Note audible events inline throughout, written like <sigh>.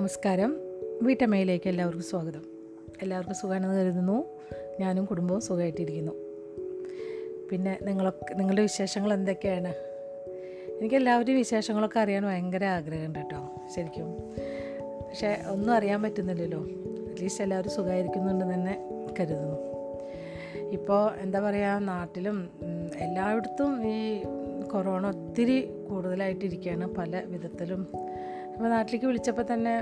നമസ്കാരം. വീട്ടമ്മയിലേക്ക് എല്ലാവർക്കും സ്വാഗതം. എല്ലാവർക്കും സുഖമാണെന്ന് കരുതുന്നു. ഞാനും കുടുംബവും സുഖമായിട്ടിരിക്കുന്നു. പിന്നെ നിങ്ങളൊക്കെ നിങ്ങളുടെ വിശേഷങ്ങൾ എന്തൊക്കെയാണ്? എനിക്ക് എല്ലാവരുടെയും വിശേഷങ്ങളൊക്കെ അറിയാൻ ഭയങ്കര ആഗ്രഹമുണ്ട് കേട്ടോ ശരിക്കും. പക്ഷേ ഒന്നും അറിയാൻ പറ്റുന്നില്ലല്ലോ. അറ്റ്ലീസ്റ്റ് എല്ലാവരും സുഖമായിരിക്കുന്നുണ്ടെന്ന് തന്നെ കരുതുന്നു. ഇപ്പോൾ എന്താ പറയുക നാട്ടിലും എല്ലായിടത്തും ഈ കൊറോണ ഒത്തിരി കൂടുതലായിട്ടിരിക്കുകയാണ്. പല വിധത്തിലും അപ്പോൾ നാട്ടിലേക്ക് വിളിച്ചപ്പോൾ തന്നെ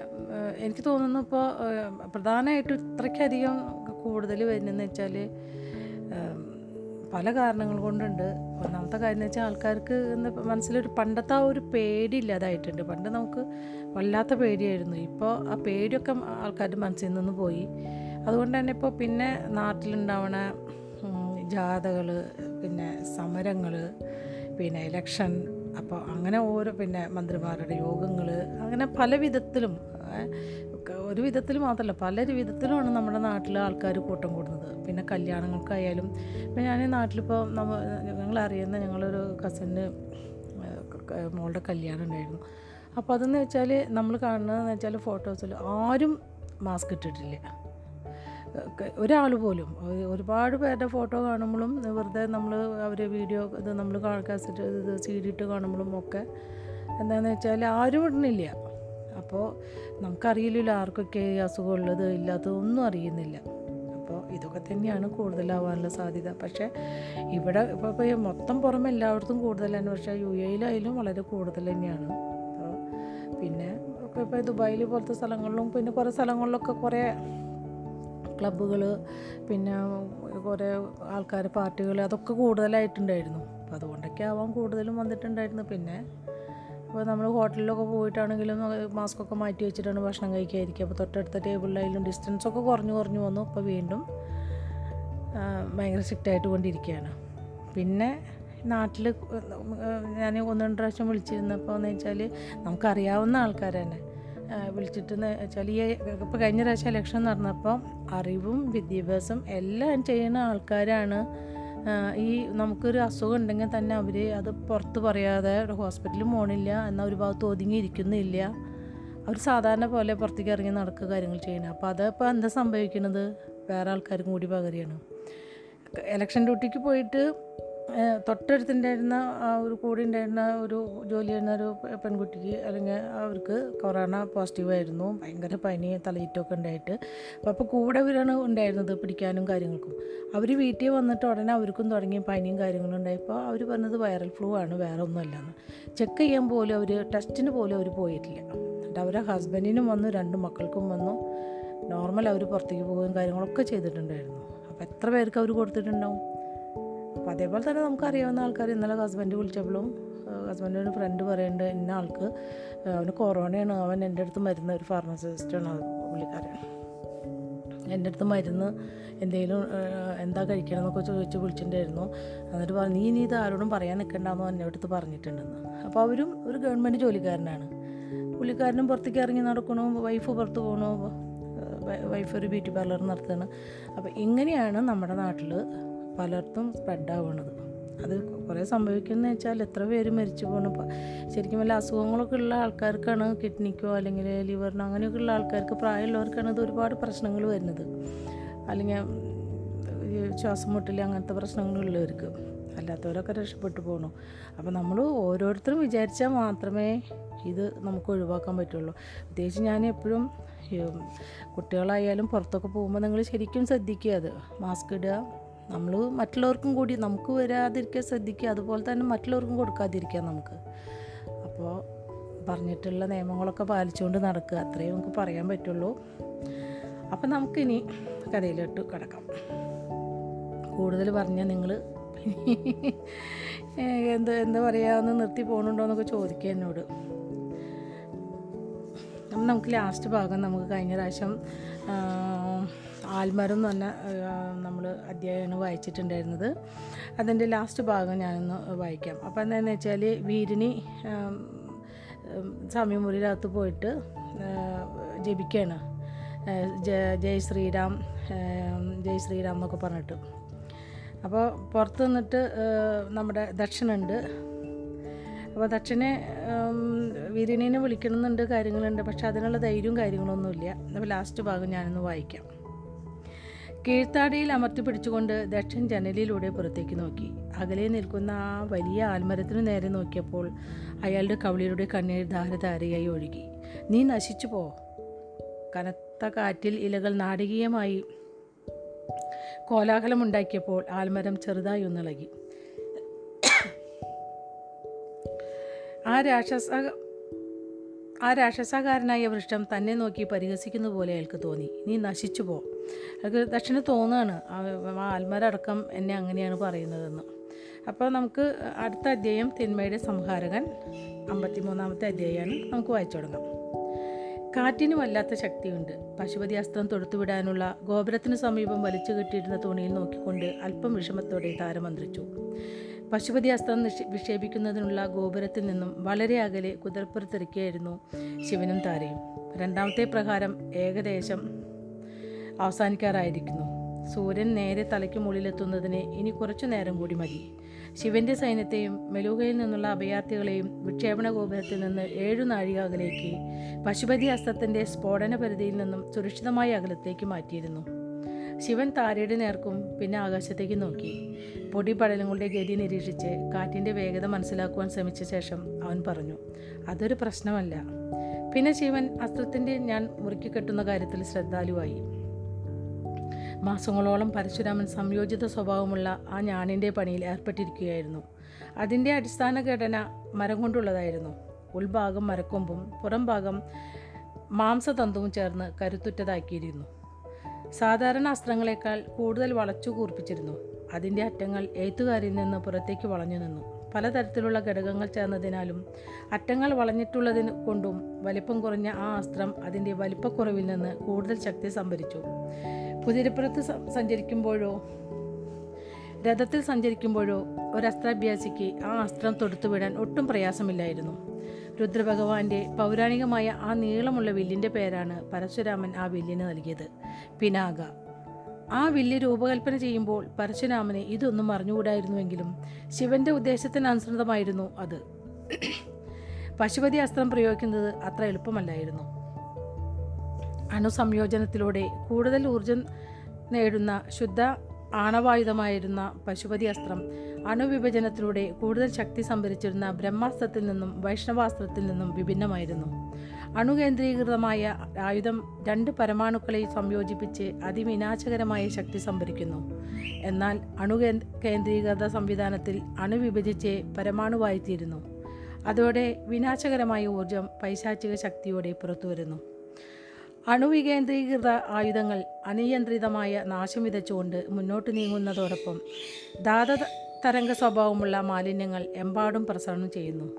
എനിക്ക് തോന്നുന്നു ഇപ്പോൾ പ്രധാനമായിട്ടും ഇത്രയ്ക്കധികം കൂടുതൽ വരുന്നതെന്ന് വെച്ചാൽ പല കാരണങ്ങൾ കൊണ്ടുണ്ട്. ഒന്നാമത്തെ കാര്യം എന്ന് വെച്ചാൽ ആൾക്കാർക്ക് ഇന്ന് മനസ്സിലൊരു പണ്ടത്തെ ആ ഒരു പേടി ഇല്ലാതായിട്ടുണ്ട്. പണ്ട് നമുക്ക് വല്ലാത്ത പേടിയായിരുന്നു. ഇപ്പോൾ ആ പേടിയൊക്കെ ആൾക്കാരുടെ മനസ്സിൽ നിന്ന് പോയി. അതുകൊണ്ട് തന്നെ ഇപ്പോൾ പിന്നെ നാട്ടിലുണ്ടാവണ ജാഥകൾ പിന്നെ സമരങ്ങൾ പിന്നെ ഇലക്ഷൻ അപ്പോൾ അങ്ങനെ ഓരോ പിന്നെ മന്ത്രിമാരുടെ യോഗങ്ങൾ അങ്ങനെ പല വിധത്തിലും ഒരു വിധത്തിൽ മാത്രമല്ല പല വിധത്തിലുമാണ് നമ്മുടെ നാട്ടിൽ ആൾക്കാർ കൂട്ടം കൂടുന്നത്. പിന്നെ കല്യാണങ്ങൾക്കായാലും ഇപ്പം ഞാൻ നാട്ടിലിപ്പോൾ നമ്മ ഞങ്ങൾ അറിയുന്ന ഞങ്ങളൊരു കസിന് മോളുടെ കല്യാണം ഉണ്ടായിരുന്നു. അപ്പോൾ അതെന്ന് വെച്ചാൽ നമ്മൾ കാണുന്നതെന്ന് വെച്ചാൽ ഫോട്ടോസിൽ ആരും മാസ്ക് ഇട്ടിട്ടില്ല. ഒരാൾ പോലും ഒരുപാട് പേരുടെ ഫോട്ടോ കാണുമ്പോഴും വെറുതെ നമ്മൾ അവരെ വീഡിയോ ഇത് നമ്മൾ കാസറ്റ് ഇത് സി ഡി ഇട്ട് കാണുമ്പോഴും ഒക്കെ എന്താണെന്ന് വെച്ചാൽ ആരും ഇടുന്നില്ല. അപ്പോൾ നമുക്കറിയില്ലല്ലോ ആർക്കൊക്കെ ഈ അസുഖം ഉള്ളത് ഇല്ലാത്തത് അറിയുന്നില്ല. അപ്പോൾ ഇതൊക്കെ തന്നെയാണ് കൂടുതലാവാനുള്ള സാധ്യത. പക്ഷേ ഇവിടെ ഇപ്പോൾ ഇപ്പോൾ മൊത്തം പുറമെ എല്ലായിടത്തും കൂടുതലാണ് പക്ഷേ യു എയിലായാലും വളരെ കൂടുതൽ തന്നെയാണ്. അപ്പോൾ പിന്നെ ഇപ്പോൾ ദുബായിൽ പോലത്തെ സ്ഥലങ്ങളിലും പിന്നെ കുറേ സ്ഥലങ്ങളിലൊക്കെ കുറേ ക്ലബ്ബുകൾ പിന്നെ കുറേ ആൾക്കാർ പാർട്ടികൾ അതൊക്കെ കൂടുതലായിട്ടുണ്ടായിരുന്നു. അപ്പോൾ അതുകൊണ്ടൊക്കെ ആവാം കൂടുതലും വന്നിട്ടുണ്ടായിരുന്നു. പിന്നെ അപ്പോൾ നമ്മൾ ഹോട്ടലിലൊക്കെ പോയിട്ടാണെങ്കിലും മാസ്കൊക്കെ മാറ്റി വെച്ചിട്ടാണ് ഭക്ഷണം കഴിക്കാതിരിക്കുക. അപ്പോൾ തൊട്ടടുത്ത ടേബിളിലായാലും ഡിസ്റ്റൻസൊക്കെ കുറഞ്ഞു കുറഞ്ഞു വന്നു. ഇപ്പോൾ വീണ്ടും ഭയങ്കര സ്ട്രിക്റ്റായിട്ട് കൊണ്ടിരിക്കുകയാണ്. പിന്നെ നാട്ടിൽ ഞാൻ ഒന്ന് രണ്ട് പ്രാവശ്യം വിളിച്ചിരുന്നപ്പോൾ എന്ന് വെച്ചാൽ നമുക്കറിയാവുന്ന ആൾക്കാർ തന്നെ. ആ, വിളിച്ചിട്ടെന്ന് വെച്ചാൽ ഈ ഇപ്പോൾ കഴിഞ്ഞ പ്രാവശ്യം ഇലക്ഷൻ നടന്നപ്പോൾ അറിവും വിദ്യാഭ്യാസം എല്ലാം ചെയ്യുന്ന ആൾക്കാരാണ്. ഈ നമുക്കൊരു അസുഖം ഉണ്ടെങ്കിൽ തന്നെ അവർ അത് പുറത്ത് പറയാതെ ഹോസ്പിറ്റലിൽ പോകണില്ല എന്നാൽ ഒരു ഭാഗത്ത് ഒതുങ്ങിയിരിക്കുന്നില്ല അവർ സാധാരണ പോലെ പുറത്തേക്ക് ഇറങ്ങി നടക്കുക കാര്യങ്ങൾ ചെയ്യണം അപ്പോൾ അതിപ്പോൾ എന്താ സംഭവിക്കുന്നത് വേറെ ആൾക്കാരും കൂടി പകരുകയാണ്. ഇലക്ഷൻ ഡ്യൂട്ടിക്ക് പോയിട്ട് തൊട്ടടുത്തുണ്ടായിരുന്ന ആ ഒരു കൂടെ ഉണ്ടായിരുന്ന ഒരു ജോലി ചെയ്യുന്ന ഒരു പെൺകുട്ടിക്ക് അല്ലെങ്കിൽ അവർക്ക് കൊറോണ പോസിറ്റീവായിരുന്നു ഭയങ്കര പനി തലയിറ്റൊക്കെ ഉണ്ടായിട്ട്. അപ്പോൾ അപ്പോൾ കൂടെ ഇവരാണ് ഉണ്ടായിരുന്നത് പിടിക്കാനും കാര്യങ്ങൾക്കും. അവർ വീട്ടിൽ വന്നിട്ട് ഉടനെ അവർക്കും തുടങ്ങി പനിയും കാര്യങ്ങളും ഉണ്ടായപ്പോൾ അവർ പറഞ്ഞത് വൈറൽ ഫ്ലൂ ആണ് വേറെ ഒന്നുമല്ലെന്ന്. ചെക്ക് ചെയ്യാൻ പോലും അവർ ടെസ്റ്റിന് പോലും അവർ പോയിട്ടില്ല. എന്നിട്ട് അവരെ ഹസ്ബൻഡിനും വന്നു രണ്ട് മക്കൾക്കും വന്നു. നോർമൽ അവർ പുറത്തേക്ക് പോവുകയും കാര്യങ്ങളൊക്കെ ചെയ്തിട്ടുണ്ടായിരുന്നു. അപ്പോൾ എത്ര പേർക്ക് അവർ കൊടുത്തിട്ടുണ്ടാവും? അപ്പോൾ അതേപോലെ തന്നെ നമുക്കറിയാവുന്ന ആൾക്കാർ ഇന്നലെ ഹസ്ബൻഡ് വിളിച്ചപ്പോഴും ഹസ്ബൻഡിന്റെ ഒരു ഫ്രണ്ട് പറയുന്നുണ്ട് ഇന്ന ആൾക്ക് അവന് കൊറോണയാണ്. അവൻ എന്റെ അടുത്ത് മരുന്ന് ഒരു ഫാർമസിസ്റ്റാണ് പുള്ളിക്കാരൻ. എന്റെ അടുത്ത് മരുന്ന് എന്തെങ്കിലും എന്താ കഴിക്കണം എന്നൊക്കെ ചോദിച്ച് വിളിച്ചിട്ടുണ്ടായിരുന്നു. എന്നിട്ട് പറഞ്ഞു നീ ഇനി ഇത് ആരോടും പറയാൻ നിൽക്കണ്ടെന്ന് എന്റെ അടുത്ത് പറഞ്ഞിട്ടുണ്ടെന്ന്. അപ്പോൾ അവരും ഒരു ഗവൺമെന്റ് ജോലിക്കാരനാണ്. പുള്ളിക്കാരനും പുറത്തേക്ക് ഇറങ്ങി നടക്കണു വൈഫ് പുറത്ത് പോകണു വൈഫ് ഒരു ബ്യൂട്ടി പാർലർ നടത്തുകയാണ് അപ്പോൾ ഇങ്ങനെയാണ് നമ്മുടെ നാട്ടിൽ പലർക്കും സ്പ്രെഡ് ആവുന്നത് അത് കുറേ സംഭവിക്കുന്നത് വെച്ചാൽ എത്ര പേര് മരിച്ചു പോകണം ശരിക്കും വല്ല അസുഖങ്ങളൊക്കെ ഉള്ള ആൾക്കാർക്കാണ് കിഡ്നിക്കോ അല്ലെങ്കിൽ ലിവറിനോ അങ്ങനെയൊക്കെ ഉള്ള ആൾക്കാർക്ക് പ്രായമുള്ളവർക്കാണ് ഇത് ഒരുപാട് പ്രശ്നങ്ങൾ വരുന്നത്. അല്ലെങ്കിൽ ശ്വാസം മുട്ടൽ അങ്ങനത്തെ പ്രശ്നങ്ങളുള്ളവർക്ക് അല്ലാത്തവരൊക്കെ രക്ഷപ്പെട്ടു പോകണു അപ്പോൾ നമ്മൾ ഓരോരുത്തരും വിചാരിച്ചാൽ മാത്രമേ ഇത് നമുക്ക് ഒഴിവാക്കാൻ പറ്റുള്ളൂ. പ്രത്യേകിച്ച് ഞാൻ എപ്പോഴും കുട്ടികളായാലും പുറത്തൊക്കെ പോകുമ്പോൾ നിങ്ങൾ ശരിക്കും ശ്രദ്ധിക്കുക അത്. മാസ്ക് ഇടുക നമ്മൾ മറ്റുള്ളവർക്കും കൂടി നമുക്ക് വരാതിരിക്കാൻ ശ്രദ്ധിക്കുക. അതുപോലെ തന്നെ മറ്റുള്ളവർക്കും കൊടുക്കാതിരിക്കുക നമുക്ക്. അപ്പോൾ പറഞ്ഞിട്ടുള്ള നിയമങ്ങളൊക്കെ പാലിച്ചുകൊണ്ട് നടക്കുക. അത്രയും നമുക്ക് പറയാൻ പറ്റുള്ളൂ. അപ്പം നമുക്കിനി കഥയിലോട്ട് കിടക്കാം. കൂടുതൽ പറഞ്ഞാൽ നിങ്ങൾ <laughs> എന്താ എന്താ പറയുക നിർത്തി പോകണുണ്ടോ എന്നൊക്കെ ചോദിക്കുക എന്നോട്. അപ്പം നമുക്ക് ലാസ്റ്റ് ഭാഗം നമുക്ക് കഴിഞ്ഞ പ്രാവശ്യം ആൽമരം എന്ന് പറഞ്ഞ നമ്മൾ അധ്യായമാണ് വായിച്ചിട്ടുണ്ടായിരുന്നത്. അതിന്റെ ലാസ്റ്റ് ഭാഗം ഞാനൊന്ന് വായിക്കാം. അപ്പോൾ എന്താണെന്ന് വെച്ചാൽ വീരിനി സമയമുറിയിലകത്ത് പോയിട്ട് ജപിക്കുകയാണ് ജയ് ശ്രീരാം ജയ് ശ്രീരാം എന്നൊക്കെ പറഞ്ഞിട്ട്. അപ്പോൾ പുറത്ത് നിന്നിട്ട് നമ്മുടെ ദക്ഷിണുണ്ട് അപ്പോൾ ദക്ഷനെ വീരിനെ വിളിക്കണമെന്നുണ്ട് കാര്യങ്ങളുണ്ട് പക്ഷെ അതിനുള്ള ധൈര്യവും കാര്യങ്ങളൊന്നുമില്ല. അപ്പോൾ ലാസ്റ്റ് ഭാഗം ഞാനൊന്ന് വായിക്കാം. കീഴ്ത്താടിയിൽ അമർത്തി പിടിച്ചുകൊണ്ട് ദക്ഷൻ ജനലിലൂടെ പുറത്തേക്ക് നോക്കി. അകലെ നിൽക്കുന്ന ആ വലിയ ആൽമരത്തിനു നേരെ നോക്കിയപ്പോൾ അയാളുടെ കവിളിലൂടെ കണ്ണീർ ധാരധാരയായി ഒഴുകി. നീ നശിച്ചു പോ. കനത്ത കാറ്റിൽ ഇലകൾ നാടകീയമായി കോലാഹലമുണ്ടാക്കിയപ്പോൾ ആൽമരം ചെറുതായി ഒന്നിളകി. ആ രാക്ഷസ ആ രാക്ഷസകാരനായ വൃഷ്ടം തന്നെ നോക്കി പരിഹസിക്കുന്ന പോലെ അയാൾക്ക് തോന്നി. നീ നശിച്ചു പോ. അയാൾക്ക് ദക്ഷിണ തോന്നുകയാണ് ആത്മാരടക്കം എന്നെ അങ്ങനെയാണ് പറയുന്നതെന്ന്. അപ്പോൾ നമുക്ക് അടുത്ത അധ്യായം തിന്മയുടെ സംഹാരകൻ അമ്പത്തിമൂന്നാമത്തെ അധ്യായമാണ് നമുക്ക് വായിച്ചു തുടങ്ങാം. കാറ്റിന് വല്ലാത്ത ശക്തിയുണ്ട്. പശുപതി അസ്ത്രം തൊടുത്തുവിടാനുള്ള ഗോപുരത്തിന് സമീപം വലിച്ചു കെട്ടിയിരുന്ന തുണിയിൽ നോക്കിക്കൊണ്ട് അല്പം വിഷമത്തോടെ താരമന്ത്രിച്ചു. പശുപതി അസ്ത്രം നിക്ഷേ വിക്ഷേപിക്കുന്നതിനുള്ള ഗോപുരത്തിൽ നിന്നും വളരെ അകലെ കുതിർപ്പുറത്തിരിക്കുകയായിരുന്നു ശിവനും താരയും. രണ്ടാമത്തെ പ്രകാരം ഏകദേശം അവസാനിക്കാറായിരിക്കുന്നു. സൂര്യൻ നേരെ തലയ്ക്ക് മുകളിലെത്തുന്നതിന് ഇനി കുറച്ചു നേരം കൂടി മതി. ശിവന്റെ സൈന്യത്തെയും മെലൂഹയിൽ നിന്നുള്ള അഭയാർത്ഥികളെയും വിക്ഷേപണ ഗോപുരത്തിൽ നിന്ന് ഏഴു നാഴിക അകലേക്ക് പശുപതി അസ്ത്രത്തിന്റെ സ്ഫോടന പരിധിയിൽ നിന്നും സുരക്ഷിതമായ അകലത്തേക്ക് മാറ്റിയിരുന്നു. ശിവൻ താരയുടെ നേർക്കും പിന്നെ ആകാശത്തേക്ക് നോക്കി. പൊടി പടലങ്ങളുടെ ഗതി നിരീക്ഷിച്ച് കാറ്റിന്റെ വേഗത മനസ്സിലാക്കുവാൻ ശ്രമിച്ച ശേഷം അവൻ പറഞ്ഞു അതൊരു പ്രശ്നമല്ല പിന്നെ ശിവൻ അസ്ത്രത്തിന്റെ ഞാൻ മുറുക്കി കെട്ടുന്ന കാര്യത്തിൽ ശ്രദ്ധാലുവായി. മാസങ്ങളോളം പരശുരാമൻ സംയോജിത സ്വഭാവമുള്ള ആ ഞാണിന്റെ പണിയിൽ ഏർപ്പെട്ടിരിക്കുകയായിരുന്നു. അതിന്റെ അടിസ്ഥാന ഘടന മരം കൊണ്ടുള്ളതായിരുന്നു. ഉൾഭാഗം മരക്കൊമ്പും പുറംഭാഗം മാംസതന്തുവും ചേർന്ന് കരുത്തുറ്റതാക്കിയിരുന്നു. സാധാരണ അസ്ത്രങ്ങളെക്കാൾ കൂടുതൽ വളച്ചു കൂർപ്പിച്ചിരുന്നു. അതിന്റെ അറ്റങ്ങൾ എഴുത്തുകാരിൽ നിന്ന് പുറത്തേക്ക് വളഞ്ഞു നിന്നു. പലതരത്തിലുള്ള ഘടകങ്ങൾ ചേർന്നതിനാലും അറ്റങ്ങൾ വളഞ്ഞിട്ടുള്ളതിന് കൊണ്ടും വലിപ്പം കുറഞ്ഞ ആ അസ്ത്രം അതിന്റെ വലിപ്പക്കുറവിൽ നിന്ന് കൂടുതൽ ശക്തി സംഭരിച്ചു. കുതിരപ്പുറത്ത് സഞ്ചരിക്കുമ്പോഴോ രഥത്തിൽ സഞ്ചരിക്കുമ്പോഴോ ഒരസ്ത്രാഭ്യാസിക്ക് ആ അസ്ത്രം തൊടുത്തുവിടാൻ ഒട്ടും പ്രയാസമില്ലായിരുന്നു. രുദ്രഭഗവാന്റെ പൗരാണികമായ ആ നീളമുള്ള വില്ലിന്റെ പേരാണ് പരശുരാമൻ ആ വില്ലിന് നൽകിയത്. പിനാക. ആ വില്ല് രൂപകൽപ്പന ചെയ്യുമ്പോൾ പരശുരാമന് ഇതൊന്നും അറിഞ്ഞുകൂടായിരുന്നുവെങ്കിലും ശിവന്റെ ഉദ്ദേശത്തിനനുസൃതമായിരുന്നു അത്. പശുപതി അസ്ത്രം പ്രയോഗിക്കുന്നത് അത്ര എളുപ്പമല്ലായിരുന്നു. അണുസംയോജനത്തിലൂടെ കൂടുതൽ ഊർജം നേടുന്ന ശുദ്ധ ആണവായുധമായിരുന്ന പശുപതി അസ്ത്രം അണുവിഭജനത്തിലൂടെ കൂടുതൽ ശക്തി സംഭരിച്ചിരുന്ന ബ്രഹ്മാസ്ത്രത്തിൽ നിന്നും വൈഷ്ണവാസ്ത്രത്തിൽ നിന്നും വിഭിന്നമായിരുന്നു. അണുകേന്ദ്രീകൃതമായ ആയുധം രണ്ട് പരമാണുക്കളെ സംയോജിപ്പിച്ച് അതിവിനാശകരമായ ശക്തി സംഭരിക്കുന്നു. എന്നാൽ അണുകേ കേന്ദ്രീകൃത സംവിധാനത്തിൽ അണുവിഭജിച്ച് പരമാണുവായിത്തീരുന്നു. അതോടെ വിനാശകരമായ ഊർജം പൈശാചിക ശക്തിയോടെ പുറത്തുവരുന്നു. അണുവികേന്ദ്രീകൃത ആയുധങ്ങൾ അനിയന്ത്രിതമായ നാശം വിതച്ചുകൊണ്ട് മുന്നോട്ട് നീങ്ങുന്നതോടൊപ്പം ധാത തരംഗ സ്വഭാവമുള്ള മാലിന്യങ്ങൾ എമ്പാടും പ്രസരണം ചെയ്യുന്നു.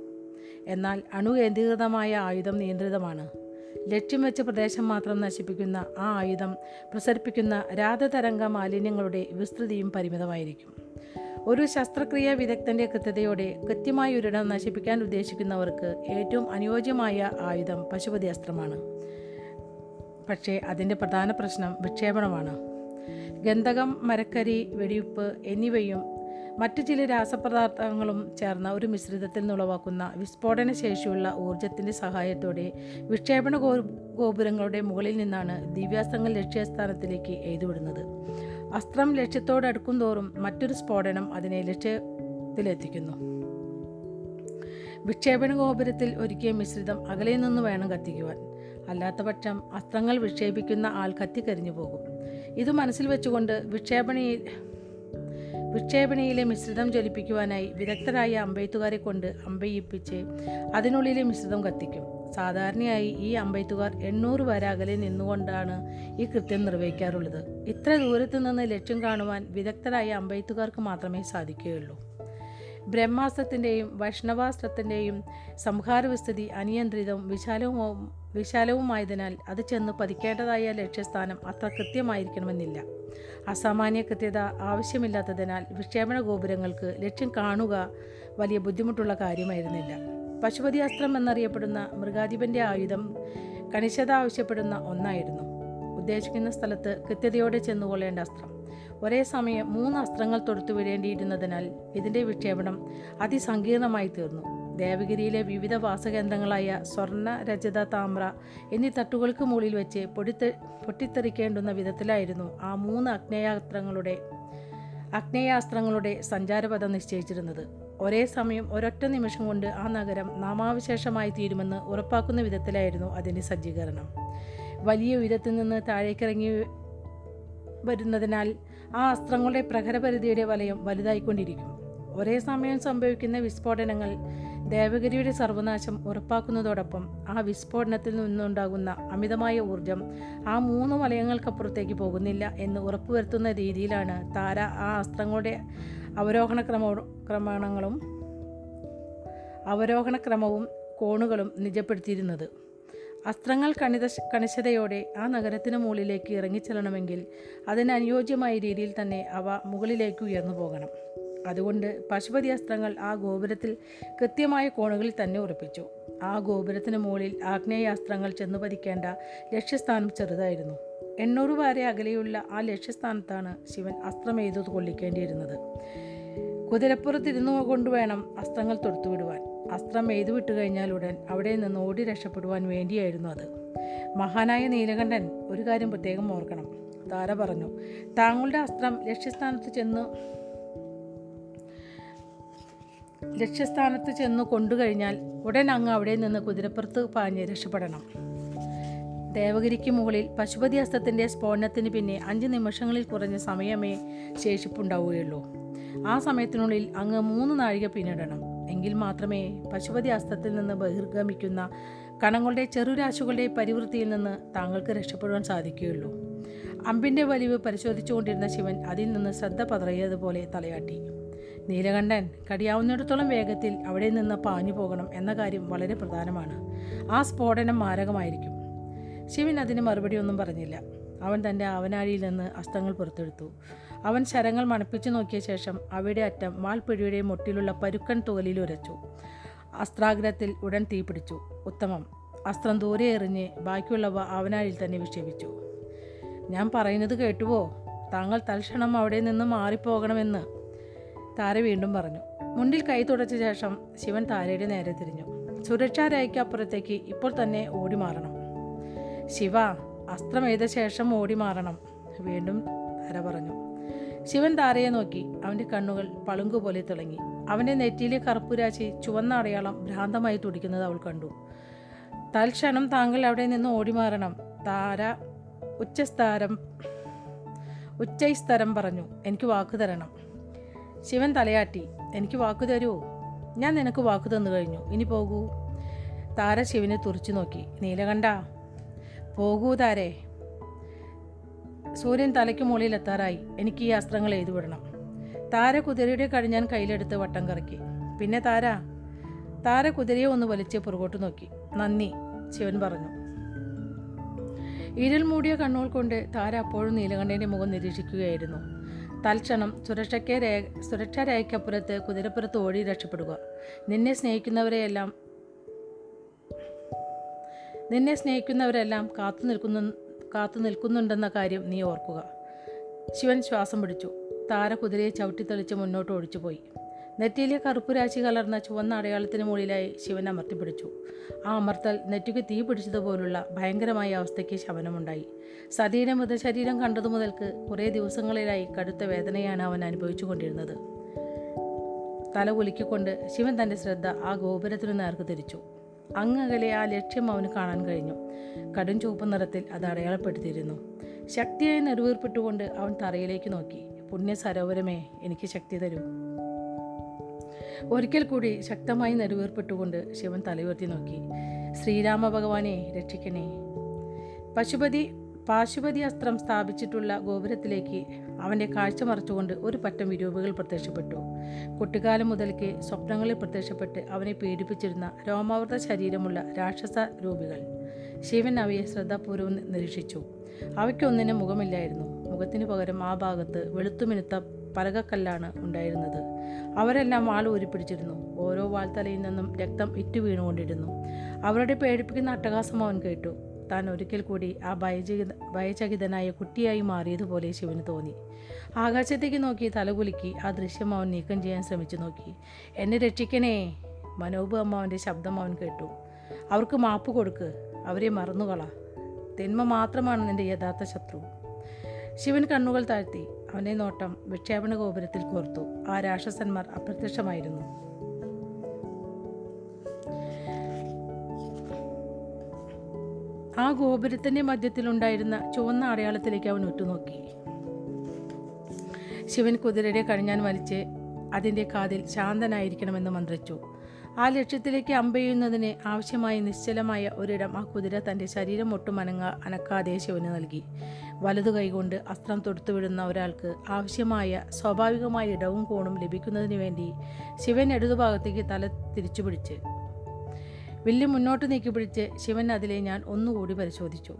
എന്നാൽ അണുകേന്ദ്രീകൃതമായ ആയുധം നിയന്ത്രിതമാണ്. ലക്ഷ്യം വെച്ച പ്രദേശം മാത്രം നശിപ്പിക്കുന്ന ആ ആയുധം പ്രസരിപ്പിക്കുന്ന രാധതരംഗ മാലിന്യങ്ങളുടെ വിസ്തൃതിയും പരിമിതമായിരിക്കും. ഒരു ശസ്ത്രക്രിയ വിദഗ്ധന്റെ കൃത്യതയോടെ കൃത്യമായ ഒരിടം നശിപ്പിക്കാൻ ഉദ്ദേശിക്കുന്നവർക്ക് ഏറ്റവും അനുയോജ്യമായ ആയുധം പശുപതി അസ്ത്രമാണ് പക്ഷേ അതിന്റെ പ്രധാന പ്രശ്നം വിക്ഷേപണമാണ്. ഗന്ധകം മരക്കരി വെടിയുപ്പ് എന്നിവയും മറ്റു ചില രാസപദാർത്ഥങ്ങളും ചേർന്ന ഒരു മിശ്രിതത്തിൽ നിന്നുളവാക്കുന്ന വിസ്ഫോടന ശേഷിയുള്ള ഊർജത്തിന്റെ സഹായത്തോടെ വിക്ഷേപണ ഗോപുരങ്ങളുടെ മുകളിൽ നിന്നാണ് ദിവ്യാസ്ത്രങ്ങൾ ലക്ഷ്യസ്ഥാനത്തിലേക്ക് എഴുതുവിടുന്നത്. അസ്ത്രം ലക്ഷ്യത്തോടടുക്കും തോറും മറ്റൊരു സ്ഫോടനം അതിനെ ലക്ഷ്യത്തിലെത്തിക്കുന്നു. വിക്ഷേപണ ഗോപുരത്തിൽ ഒരുക്കിയ മിശ്രിതം അകലെ നിന്ന് വേണം കത്തിക്കുവാൻ. അല്ലാത്തപക്ഷം അസ്ത്രങ്ങൾ വിക്ഷേപിക്കുന്ന ആൾ കത്തിക്കരിഞ്ഞു പോകും. ഇത് മനസ്സിൽ വെച്ചുകൊണ്ട് വിക്ഷേപണിയിൽ വിക്ഷേപണിയിലെ മിശ്രിതം ജ്വലിപ്പിക്കുവാനായി വിദഗ്ധരായ അമ്പെയ്ത്തുകാരെ കൊണ്ട് അമ്പയിപ്പിച്ച് അതിനുള്ളിലെ മിശ്രിതം കത്തിക്കും. സാധാരണയായി ഈ അമ്പെയ്ത്തുകാർ എണ്ണൂറ് വരെ അകലെ നിന്നുകൊണ്ടാണ് ഈ കൃത്യം നിർവഹിക്കാറുള്ളത്. ഇത്ര ദൂരത്തു നിന്ന് ലക്ഷ്യം കാണുവാൻ വിദഗ്ധരായ അമ്പെയ്ത്തുകാർക്ക് മാത്രമേ സാധിക്കുകയുള്ളൂ. ബ്രഹ്മാസ്ത്രത്തിന്റെയും വൈഷ്ണവാസ്ത്രത്തിന്റെയും സംഹാരവിസ്ഥിതി അനിയന്ത്രിതവും വിശാലവും വിശാലവുമായതിനാൽ അത് ചെന്ന് പതിക്കേണ്ടതായ ലക്ഷ്യസ്ഥാനം അത്ര കൃത്യമായിരിക്കണമെന്നില്ല. അസാമാന്യ കൃത്യത ആവശ്യമില്ലാത്തതിനാൽ വിക്ഷേപണ ഗോപുരങ്ങൾക്ക് ലക്ഷ്യം കാണുക വലിയ ബുദ്ധിമുട്ടുള്ള കാര്യമായിരുന്നില്ല. പശുപതി അസ്ത്രം എന്നറിയപ്പെടുന്ന മൃഗാധിപന്റെ ആയുധം കണിശത ആവശ്യപ്പെടുന്ന ഒന്നായിരുന്നു. ഉദ്ദേശിക്കുന്ന സ്ഥലത്ത് കൃത്യതയോടെ ചെന്നുകൊള്ളേണ്ട അസ്ത്രം. ഒരേ സമയം മൂന്ന് അസ്ത്രങ്ങൾ തൊടുത്തു വിടേണ്ടിയിരുന്നതിനാൽ ഇതിന്റെ വിക്ഷേപണം അതിസങ്കീർണമായി തീർന്നു. ദേവഗിരിയിലെ വിവിധ വാസകേന്ദ്രങ്ങളായ സ്വർണ രജത താമ്ര എന്നീ തട്ടുകൾക്ക് മുകളിൽ വെച്ച് പൊടിത്തെ പൊട്ടിത്തെറിക്കേണ്ടുന്ന വിധത്തിലായിരുന്നു ആ മൂന്ന് അഗ്നേയാസ്ത്രങ്ങളുടെ അഗ്നേയാസ്ത്രങ്ങളുടെ സഞ്ചാരപഥം നിശ്ചയിച്ചിരുന്നത്. ഒരേ സമയം ഒരൊറ്റ നിമിഷം കൊണ്ട് ആ നഗരം നാമാവിശേഷമായി തീരുമെന്ന് ഉറപ്പാക്കുന്ന വിധത്തിലായിരുന്നു അതിന്റെ സജ്ജീകരണം. വലിയ ഉയരത്തിൽ നിന്ന് താഴേക്കിറങ്ങി വരുന്നതിനാൽ ആ അസ്ത്രങ്ങളുടെ പ്രഹരപരിധിയുടെ വലയം വലുതായിക്കൊണ്ടിരിക്കും ഒരേ സമയം സംഭവിക്കുന്ന വിസ്ഫോടനങ്ങൾ ദേവഗിരിയുടെ സർവനാശം ഉറപ്പാക്കുന്നതോടൊപ്പം ആ വിസ്ഫോടനത്തിൽ നിന്നുണ്ടാകുന്ന അമിതമായ ഊർജം ആ മൂന്ന് വലയങ്ങൾക്കപ്പുറത്തേക്ക് പോകുന്നില്ല എന്ന് ഉറപ്പുവരുത്തുന്ന രീതിയിലാണ് താര ആ അസ്ത്രങ്ങളുടെ അവരോഹണ ക്രമ ക്രമണങ്ങളും അവരോഹണ ക്രമവും കോണുകളും നിജപ്പെടുത്തിയിരുന്നത്. അസ്ത്രങ്ങൾ കണിത കണിശതയോടെ ആ നഗരത്തിന് മുകളിലേക്ക് ഇറങ്ങിച്ചെല്ലണമെങ്കിൽ അതിനനുയോജ്യമായ രീതിയിൽ തന്നെ അവ മുകളിലേക്ക് ഉയർന്നു പോകണം. അതുകൊണ്ട് പശുപതി അസ്ത്രങ്ങൾ ആ ഗോപുരത്തിൽ കൃത്യമായ കോണുകളിൽ തന്നെ ഉറപ്പിച്ചു. ആ ഗോപുരത്തിന് മുകളിൽ ആഗ്നേയാസ്ത്രങ്ങൾ ചെന്നു പതിക്കേണ്ട ലക്ഷ്യസ്ഥാനം ചെറുതായിരുന്നു. എണ്ണൂറ് വരെ അകലെയുള്ള ആ ലക്ഷ്യസ്ഥാനത്താണ് ശിവൻ അസ്ത്രമെയ്തു കൊള്ളിക്കേണ്ടിയിരുന്നത്. കുതിരപ്പുറത്തിരുന്നു കൊണ്ടുവേണം അസ്ത്രങ്ങൾ തൊടുത്തുവിടുവാൻ. അസ്ത്രം എയ്തു വിട്ടു കഴിഞ്ഞാൽ ഉടൻ അവിടെ നിന്ന് ഓടി രക്ഷപ്പെടുവാൻ വേണ്ടിയായിരുന്നു അത്. മഹാനായ നീലകണ്ഠൻ ഒരു കാര്യം പ്രത്യേകം ഓർക്കണം. താര പറഞ്ഞു താങ്കളുടെ അസ്ത്രം ലക്ഷ്യസ്ഥാനത്ത് ചെന്ന് ലക്ഷ്യസ്ഥാനത്ത് ചെന്ന് കൊണ്ടുകഴിഞ്ഞാൽ ഉടൻ അങ്ങ് അവിടെ നിന്ന് കുതിരപ്പുറത്ത് പാഞ്ഞ് രക്ഷപ്പെടണം. ദേവഗിരിക്ക് മുകളിൽ പശുപതി അസ്ത്രത്തിന്റെ സ്ഫോടനത്തിന് പിന്നെ അഞ്ച് നിമിഷങ്ങളിൽ കുറഞ്ഞ സമയമേ ശേഷിപ്പുണ്ടാവുകയുള്ളൂ. ആ സമയത്തിനുള്ളിൽ അങ്ങ് മൂന്ന് നാഴിക പിന്നിടണം. എങ്കിൽ മാത്രമേ പശുപതി അസ്ത്രത്തിൽ നിന്ന് ബഹിർഗമിക്കുന്ന കണങ്ങളുടെ ചെറുരാശുകളുടെ പരിവൃത്തിയിൽ നിന്ന് താങ്കൾക്ക് രക്ഷപ്പെടുവാൻ സാധിക്കുകയുള്ളൂ. അമ്പിന്റെ വലിവ് പരിശോധിച്ചുകൊണ്ടിരുന്ന ശിവൻ അതിൽ നിന്ന് ശ്രദ്ധ പതറിയതുപോലെ തലയാട്ടി. നീലകണ്ഠൻ കടിയാവുന്നിടത്തോളം വേഗത്തിൽ അവിടെ നിന്ന് പാഞ്ഞു പോകണം എന്ന കാര്യം വളരെ പ്രധാനമാണ്. ആ സ്ഫോടനം മാരകമായിരിക്കും. ശിവൻ അതിന് മറുപടിയൊന്നും പറഞ്ഞില്ല. അവൻ തന്റെ ആവനാഴിയിൽ നിന്ന് അസ്ത്രങ്ങൾ പുറത്തെടുത്തു. അവൻ ശരങ്ങൾ മണപ്പിച്ചു നോക്കിയ ശേഷം അവയുടെ അറ്റം വാൽപ്പിഴിയുടെ മുട്ടിലുള്ള പരുക്കൻ തുകലിൽ ഉരച്ചു. അസ്ത്രാഗ്രഹത്തിൽ ഉടൻ തീ പിടിച്ചു. ഉത്തമം. അസ്ത്രം ദൂരെ എറിഞ്ഞ് ബാക്കിയുള്ളവ ആവനാഴിയിൽ തന്നെ വിക്ഷേപിച്ചു. ഞാൻ പറയുന്നത് കേട്ടുവോ? താങ്കൾ തൽക്ഷണം അവിടെ നിന്ന് മാറിപ്പോകണമെന്ന്. താര വീണ്ടും പറഞ്ഞു. മുന്നിൽ കൈ തുടച്ച ശേഷം ശിവൻ താരയുടെ നേരെ തിരിഞ്ഞു. സുരക്ഷാ ഇപ്പോൾ തന്നെ ഓടി മാറണം ശിവ അസ്ത്രം എയ്ത ശേഷം ഓടി മാറണം വീണ്ടും താര പറഞ്ഞു. ശിവൻ താരയെ നോക്കി. അവന്റെ കണ്ണുകൾ പളുങ്കുപോലെ തിളങ്ങി. അവന്റെ നെറ്റിയിലെ കറുപ്പുരാശി ചുവന്ന അടയാളം ഭ്രാന്തമായി തുടിക്കുന്നത് അവൾ കണ്ടു. തൽക്ഷണം താങ്കൾ അവിടെ നിന്ന് ഓടി മാറണം താര ഉച്ചസ്ഥാരം ഉച്ചൈസ്തരം പറഞ്ഞു. എനിക്ക് വാക്ക് തരണം. ശിവൻ തലയാട്ടി. എനിക്ക് വാക്ക് തരുമോ ഞാൻ നിനക്ക് വാക്ക് തന്നു കഴിഞ്ഞു. ഇനി പോകൂ. താര ശിവനെ തുറച്ചു നോക്കി. നീലകണ്ഠ പോകൂ താരേ. സൂര്യൻ തലയ്ക്ക് മുകളിൽ എത്താറായി. എനിക്ക് ഈ അസ്ത്രങ്ങൾ എഴുതി വിടണം. താര കുതിരയുടെ കഴിഞ്ഞാൻ കയ്യിലെടുത്ത് വട്ടം കറക്കി. പിന്നെ താര? താര കുതിരയെ ഒന്ന് വലിച്ച് പുറകോട്ട് നോക്കി. നന്ദി ശിവൻ പറഞ്ഞു. ഇരുൾ മൂടിയ കണ്ണുകൾ കൊണ്ട് താര അപ്പോഴും നീലകണ്ഠന്റെ മുഖം നിരീക്ഷിക്കുകയായിരുന്നു. തൽക്ഷണം സുരക്ഷയ്ക്ക് രേ സുരക്ഷാ രേഖയ്ക്കപ്പുറത്ത് കുതിരപ്പുറത്ത് ഓടി രക്ഷപ്പെടുക. നിന്നെ സ്നേഹിക്കുന്നവരെയെല്ലാം നിന്നെ സ്നേഹിക്കുന്നവരെല്ലാം കാത്തു നിൽക്കുന്നു കാത്തു നിൽക്കുന്നുണ്ടെന്ന കാര്യം നീ ഓർക്കുക. ശിവൻ ശ്വാസം പിടിച്ചു. താര കുതിരയെ ചവിട്ടിത്തെളിച്ച് മുന്നോട്ട് ഓടിച്ചുപോയി നെറ്റിയിലെ കറുപ്പ് രാശി കലർന്ന ചുവന്ന അടയാളത്തിന് മുകളിലായി ശിവൻ അമർത്തിപ്പിടിച്ചു ആ അമർത്തൽ നെറ്റിക്ക് തീ പിടിച്ചതുപോലുള്ള ഭയങ്കരമായ അവസ്ഥയ്ക്ക് ശമനമുണ്ടായി. സതിയുടെ മൃതശരീരം കണ്ടതു മുതൽക്ക് കുറേ ദിവസങ്ങളിലായി കടുത്ത വേദനയാണ് അവൻ അനുഭവിച്ചു കൊണ്ടിരുന്നത് തല കുലിക്കൊണ്ട് ശിവൻ തന്റെ ശ്രദ്ധ ആ ഗോപുരത്തിനു നേർക്ക് തിരിച്ചു. അങ്ങകലെ ആ ലക്ഷ്യം അവന് കാണാൻ കഴിഞ്ഞു. കടും ചുവപ്പ് നിറത്തിൽ അത് അടയാളപ്പെടുത്തിയിരുന്നു. ശക്തിയായി നെടുവീർപ്പിട്ടുകൊണ്ട് അവൻ തറയിലേക്ക് നോക്കി. പുണ്യ സരോവരമേ എനിക്ക് ശക്തി തരൂ. ഒരിക്കൽ കൂടി ശക്തമായി നെടുവീർപ്പിട്ടുകൊണ്ട് ശിവൻ തലയുയർത്തി നോക്കി. ശ്രീരാമ ഭഗവാനെ രക്ഷിക്കണേ. പശുപതി പാശുപതി അസ്ത്രം സ്ഥാപിച്ചിട്ടുള്ള ഗോപുരത്തിലേക്ക് അവന്റെ കാഴ്ച മറച്ചുകൊണ്ട് ഒരു പറ്റം വിരൂപകൾ പ്രത്യക്ഷപ്പെട്ടു. കുട്ടിക്കാലം മുതൽക്ക് സ്വപ്നങ്ങളിൽ പ്രത്യക്ഷപ്പെട്ട് അവനെ പീഡിപ്പിച്ചിരുന്ന രോമാവൃത ശരീരമുള്ള രാക്ഷസ രൂപികൾ. ശിവൻ അവയെ ശ്രദ്ധാപൂർവം നിരീക്ഷിച്ചു. അവയ്ക്കൊന്നിനും മുഖമില്ലായിരുന്നു. മുഖത്തിന് പകരം ആ ഭാഗത്ത് വെളുത്തുമിനുത്ത പലകക്കല്ലാണ് ഉണ്ടായിരുന്നത്. അവരെല്ലാം വാൾ ഊരിപ്പിടിച്ചിരുന്നു. ഓരോ വാൾത്തലയിൽ നിന്നും രക്തം ഇറ്റു വീണുകൊണ്ടിരുന്നു അവരുടെ പേടിപ്പിക്കുന്ന അട്ടഹാസം അവൻ കേട്ടു. താൻ ഒരിക്കൽ കൂടി ആ ഭയചകിത ഭയചകിതനായ കുട്ടിയായി മാറിയതുപോലെ ശിവന് തോന്നി. ആകാശത്തേക്ക് നോക്കി തലകുലുക്കി ആ ദൃശ്യം അവൻ നീക്കം ചെയ്യാൻ ശ്രമിച്ചു നോക്കി. എന്നെ രക്ഷിക്കണേ മനോബ് അമ്മാവന്റെ ശബ്ദം അവൻ കേട്ടു. അവർക്ക് മാപ്പ് കൊടുക്ക് അവരെ മറന്നുകള. തിന്മ മാത്രമാണ് നിന്റെ യഥാർത്ഥ ശത്രു. ശിവൻ കണ്ണുകൾ താഴ്ത്തി അവന്റെ നോട്ടം വിക്ഷേപണ ഗോപുരത്തിൽ കോർത്തു. ആ രാക്ഷസന്മാർ അപ്രത്യക്ഷമായിരുന്നു. ആ ഗോപുരത്തിന്റെ മധ്യത്തിലുണ്ടായിരുന്ന ചുവന്ന അടയാളത്തിലേക്ക് അവൻ ഉറ്റുനോക്കി. ശിവൻ കുതിരയുടെ കഴിഞ്ഞാൻ വലിച്ച് അതിന്റെ കാതിൽ ശാന്തനായിരിക്കണമെന്ന് മന്ത്രിച്ചു. ആ ലക്ഷ്യത്തിലേക്ക് അമ്പെയ്യുന്നതിന് ആവശ്യമായ നിശ്ചലമായ ഒരിടം ആ കുതിര തന്റെ ശരീരം ഒട്ടും അനങ്ങ അനക്കാതെ ശിവന് നൽകി. വലതു കൈകൊണ്ട് അസ്ത്രം തൊടുത്തുവിടുന്ന ഒരാൾക്ക് ആവശ്യമായ സ്വാഭാവികമായ ഇടവും കോണും ലഭിക്കുന്നതിന് വേണ്ടി ശിവൻ ഇടതുഭാഗത്തേക്ക് തല തിരിച്ചു പിടിച്ച് വില്ല് മുന്നോട്ട് നീക്കി പിടിച്ച് ശിവൻ അതിലെ ഞാൻ ഒന്നുകൂടി പരിശോധിച്ചു.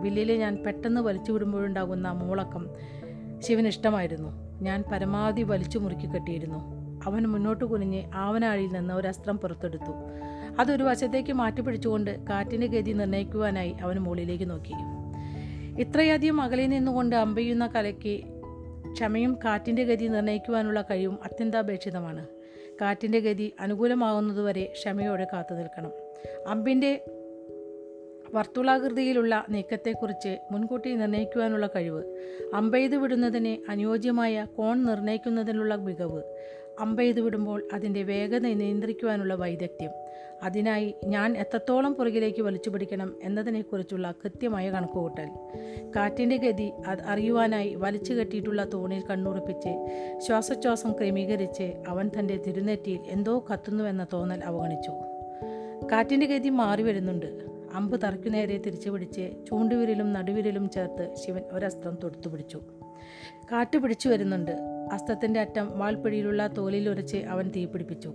വില്ലിലെ ഞാൻ പെട്ടെന്ന് വലിച്ചു വിടുമ്പോഴുണ്ടാകുന്ന മൂളക്കം ശിവൻ ഇഷ്ടമായിരുന്നു. ഞാൻ പരമാവധി വലിച്ചു മുറുക്കി കെട്ടിയിരുന്നു. അവൻ മുന്നോട്ട് കുനിഞ്ഞ് ആവനാഴിയിൽ നിന്ന് ഒരു അസ്ത്രം പുറത്തെടുത്തു. അതൊരു വശത്തേക്ക് മാറ്റി പിടിച്ചുകൊണ്ട് കാറ്റിന്റെ ഗതി നിർണയിക്കുവാനായി അവൻ മുകളിലേക്ക് നോക്കി. ഇത്രയധികം അകലെ നിന്നുകൊണ്ട് അമ്പെയ്യുന്ന കലയ്ക്ക് ക്ഷമയും കാറ്റിന്റെ ഗതി നിർണയിക്കുവാനുള്ള കഴിവും അത്യന്താപേക്ഷിതമാണ്. കാറ്റിന്റെ ഗതി അനുകൂലമാകുന്നതുവരെ ക്ഷമയോടെ കാത്തു നിൽക്കണം. അമ്പിന്റെ വർത്തുളാകൃതിയിലുള്ള നീക്കത്തെക്കുറിച്ച് മുൻകൂട്ടി നിർണയിക്കുവാനുള്ള കഴിവ് അമ്പെയ്ത് വിടുന്നതിന് അനുയോജ്യമായ കോൺ നിർണയിക്കുന്നതിനുള്ള മികവ് അമ്പെയ്ത് വിടുമ്പോൾ അതിന്റെ വേഗത നിയന്ത്രിക്കുവാനുള്ള വൈദഗ്ധ്യം. അതിനായി ഞാൻ എത്രത്തോളം പുറകിലേക്ക് വലിച്ചു പിടിക്കണം എന്നതിനെക്കുറിച്ചുള്ള കൃത്യമായ കണക്കുകൂട്ടൽ. കാറ്റിന്റെ ഗതി അറിയുവാനായി വലിച്ചു കെട്ടിയിട്ടുള്ള തൂണിൽ കണ്ണുറപ്പിച്ച് ശ്വാസോച്ഛ്വാസം ക്രമീകരിച്ച് അവൻ തന്റെ തിരുനെറ്റിയിൽ എന്തോ കത്തുന്നുവെന്ന തോന്നൽ അവഗണിച്ചു. കാറ്റിന്റെ ഗതി മാറി വരുന്നുണ്ട്. അമ്പ് തറയ്ക്കു നേരെ തിരിച്ചു പിടിച്ച് ചൂണ്ടുവിരലും നടുവിരലും ചേർത്ത് ശിവൻ ഒരസ്ത്രം തൊടുത്തു പിടിച്ചു കാറ്റ് പിടിച്ചു വരുന്നുണ്ട്. അസ്തത്തിന്റെ അറ്റം വാൾപ്പിടിയിലുള്ള തോലിൽ ഉരച്ച് അവൻ തീപിടിപ്പിച്ചു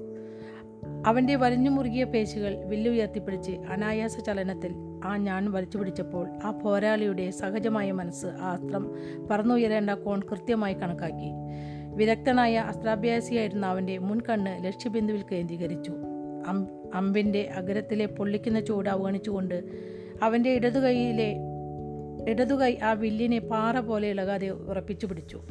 അവന്റെ വലിഞ്ഞു മുറുകിയ പേശികൾ വില്ലുയർത്തിപ്പിടിച്ച് അനായാസ ചലനത്തിൽ ആ ഞാൻ വലിച്ചു പിടിച്ചപ്പോൾ ആ പോരാളിയുടെ സഹജമായ മനസ്സ് ആ അസ്ത്രം പറന്നുയരേണ്ട കോൺ കൃത്യമായി കണക്കാക്കി. വിദഗ്ധനായ അസ്ത്രാഭ്യാസിയായിരുന്ന അവന്റെ മുൻകണ്ണ് ലക്ഷ്യബിന്ദുവിൽ കേന്ദ്രീകരിച്ചു. അം അമ്പിന്റെ അഗ്രത്തിലെ പൊള്ളിക്കുന്ന ചൂട് അവഗണിച്ചുകൊണ്ട് അവന്റെ ഇടതുകൈയിലെ ഇടതുകൈ ആ വില്ലിനെ പാറ പോലെ ഇളകാതെ ഉറപ്പിച്ചു പിടിച്ചു.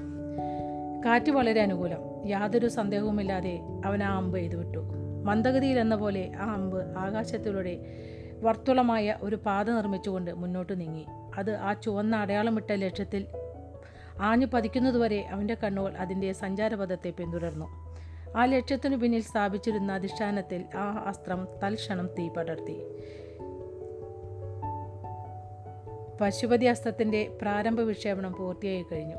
കാറ്റ് വളരെ അനുകൂലം. യാതൊരു സന്ദേഹവുമില്ലാതെ അവൻ ആ അമ്പ് എഴുതുവിട്ടു മന്ദഗതിയിൽ എന്ന പോലെ ആ അമ്പ് ആകാശത്തിലൂടെ വർത്തുളമായ ഒരു പാത നിർമ്മിച്ചുകൊണ്ട് മുന്നോട്ട് നീങ്ങി. അത് ആ ചുവന്ന അടയാളമിട്ട ലക്ഷ്യത്തിൽ ആഞ്ഞു പതിക്കുന്നതുവരെ അവന്റെ കണ്ണുകൾ അതിന്റെ സഞ്ചാരപഥത്തെ പിന്തുടർന്നു. ആ ലക്ഷ്യത്തിനു പിന്നിൽ സ്ഥാപിച്ചിരുന്ന അധിഷ്ഠാനത്തിൽ ആ അസ്ത്രം തൽക്ഷണം തീ പടർത്തി. പശുപതി അസ്ത്രത്തിന്റെ പ്രാരംഭ വിക്ഷേപണം പൂർത്തിയായി കഴിഞ്ഞു.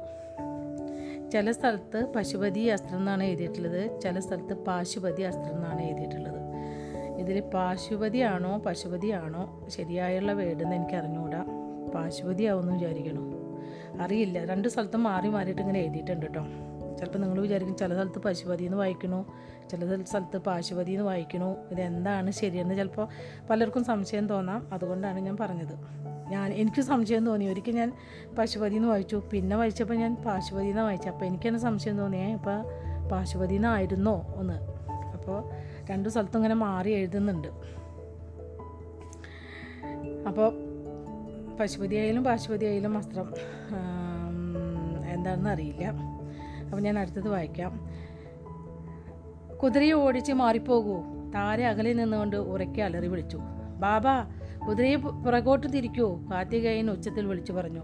ചില സ്ഥലത്ത് പശുപതി അസ്ത്രം എന്നാണ് എഴുതിയിട്ടുള്ളത് ചില സ്ഥലത്ത് പാശുപതി അസ്ത്രം എന്നാണ് എഴുതിയിട്ടുള്ളത്. ഇതിൽ പാശുപതി ആണോ പശുപതി ആണോ ശരിയായുള്ള വേർഡെന്ന് എനിക്ക് അറിഞ്ഞുകൂടാ പാശുപതി ആവുമെന്ന് വിചാരിക്കണോ? അറിയില്ല. രണ്ട് സ്ഥലത്തും മാറി മാറിയിട്ട് ഇങ്ങനെ എഴുതിയിട്ടുണ്ട് കേട്ടോ. ചിലപ്പോൾ നിങ്ങൾ വിചാരിക്കും ചില സ്ഥലത്ത് പശുപതി എന്ന് വായിക്കണു ചില സ്ഥലത്ത് പാശുപതി എന്ന് വായിക്കണു. ഇതെന്താണ് ശരിയെന്ന് ചിലപ്പോൾ പലർക്കും സംശയം തോന്നാം. അതുകൊണ്ടാണ് ഞാൻ പറഞ്ഞത്. ഞാൻ എനിക്ക് സംശയം തോന്നി. ഒരിക്കൽ ഞാൻ പശുപതി എന്ന് വായിച്ചു. പിന്നെ വായിച്ചപ്പോൾ ഞാൻ പാശുപതി എന്ന് വായിച്ചു. അപ്പോൾ എനിക്ക് തന്നെ സംശയം തോന്നിയേ അപ്പോൾ പാശുപതി എന്നായിരുന്നോ ഒന്ന് അപ്പോൾ രണ്ടു സ്ഥലത്തും ഇങ്ങനെ മാറി എഴുതുന്നുണ്ട്. അപ്പോൾ പശുപതി ആയാലും പാശുപതി ആയാലും വസ്ത്രം എന്താണെന്ന് അറിയില്ല. അപ്പോൾ ഞാൻ അടുത്തത് വായിക്കാം. കുതിരയെ ഓടിച്ച് മാറിപ്പോകൂ. താരെ അകലിൽ നിന്നുകൊണ്ട് ഉറക്കെ അലറി വിളിച്ചു. ബാബാ കുതിരയെ പുറകോട്ട് തിരിക്കൂ കാർത്തികേയൻ ഉച്ചത്തിൽ വിളിച്ചു പറഞ്ഞു.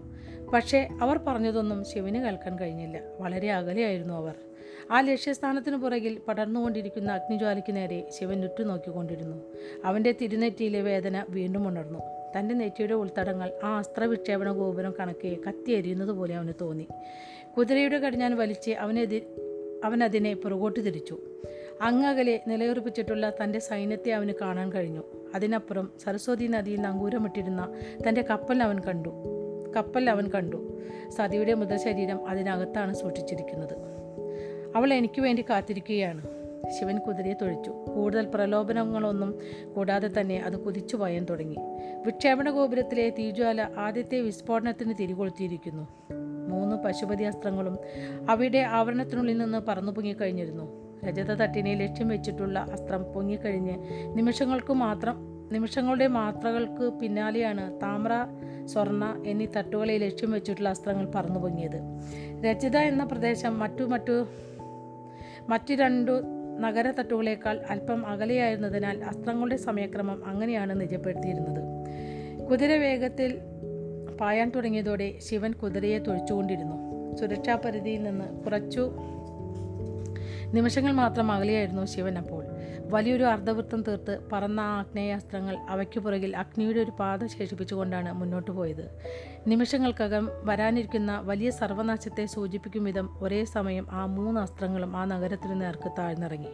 പക്ഷേ അവർ പറഞ്ഞതൊന്നും ശിവന് കേൾക്കാൻ കഴിഞ്ഞില്ല. വളരെ അകലെയായിരുന്നു അവർ. ആ ലക്ഷ്യസ്ഥാനത്തിനു പുറകിൽ പടർന്നുകൊണ്ടിരിക്കുന്ന അഗ്നിജ്വാലയ്ക്ക് നേരെ ശിവൻ ഉറ്റുനോക്കിക്കൊണ്ടിരുന്നു. അവന്റെ തിരുനെറ്റിയിലെ വേദന വീണ്ടും ഉണർന്നു. തന്റെ നെറ്റിയുടെ ഉൾത്തടങ്ങൾ ആ അസ്ത്രവിക്ഷേപണ ഗോപുരം കണക്കെ കത്തിയെരിയുന്നത് പോലെ അവന് തോന്നി. കുതിരയുടെ കടിഞ്ഞാൻ വലിച്ച് അവനെതി അവനതിനെ പുറകോട്ട് തിരിച്ചു. അങ്ങകലെ നിലയുറപ്പിച്ചിട്ടുള്ള തന്റെ സൈന്യത്തെ അവന് കാണാൻ കഴിഞ്ഞു. അതിനപ്പുറം സരസ്വതി നദിയിൽ നങ്കൂരമിട്ടിരുന്ന തന്റെ കപ്പൽ അവൻ കണ്ടു. കപ്പൽ അവൻ കണ്ടു. സതിയുടെ മൃതശരീരം അതിനകത്താണ് സൂക്ഷിച്ചിരിക്കുന്നത്. അവൾ എനിക്ക് വേണ്ടി കാത്തിരിക്കുകയാണ്. ശിവൻ കുതിരയെ തൊഴിച്ചു. കൂടുതൽ പ്രലോഭനങ്ങളൊന്നും കൂടാതെ തന്നെ അത് കുതിച്ചു പായാൻ തുടങ്ങി. വിക്ഷേപണ ഗോപുരത്തിലെ തീജ്വാല ആദ്യത്തെ വിസ്ഫോടനത്തിന് തിരികൊളുത്തിയിരിക്കുന്നു. മൂന്ന് പശുപതി അസ്ത്രങ്ങളും അവയുടെ ആവരണത്തിനുള്ളിൽ നിന്ന് പറന്നു പൊങ്ങിക്കഴിഞ്ഞിരുന്നു രജത തട്ടിനെ ലക്ഷ്യം വെച്ചിട്ടുള്ള അസ്ത്രം പൊങ്ങിക്കഴിഞ്ഞ് നിമിഷങ്ങൾക്ക് മാത്രം നിമിഷങ്ങളുടെ മാത്രകൾക്ക് പിന്നാലെയാണ് താമ്ര സ്വർണ എന്നീ തട്ടുകളെ ലക്ഷ്യം വെച്ചിട്ടുള്ള അസ്ത്രങ്ങൾ പറന്നു പൊങ്ങിയത്. രചിത എന്ന പ്രദേശം മറ്റു മറ്റു മറ്റു രണ്ടു നഗര തട്ടുകളേക്കാൾ അല്പം അകലെയായിരുന്നതിനാൽ അസ്ത്രങ്ങളുടെ സമയക്രമം അങ്ങനെയാണ് നിജപ്പെടുത്തിയിരുന്നത്. കുതിര വേഗത്തിൽ പായാൻ തുടങ്ങിയതോടെ ശിവൻ കുതിരയെ തൊഴിച്ചുകൊണ്ടിരുന്നു. സുരക്ഷാ പരിധിയിൽ നിന്ന് കുറച്ചു നിമിഷങ്ങൾ മാത്രം അകലെയായിരുന്നു ശിവൻ അപ്പോൾ. വലിയൊരു അർദ്ധവൃത്തം തീർത്ത് പറന്ന ആഗ്നേയാസ്ത്രങ്ങൾ അവയ്ക്കു പുറകിൽ അഗ്നിയുടെ ഒരു പാത ശേഷിപ്പിച്ചുകൊണ്ടാണ് മുന്നോട്ട് പോയത്. നിമിഷങ്ങൾക്കകം വരാനിരിക്കുന്ന വലിയ സർവനാശത്തെ സൂചിപ്പിക്കും വിധം ഒരേ സമയം ആ മൂന്ന് അസ്ത്രങ്ങളും ആ നഗരത്തിന് നേർക്ക് താഴ്ന്നിറങ്ങി.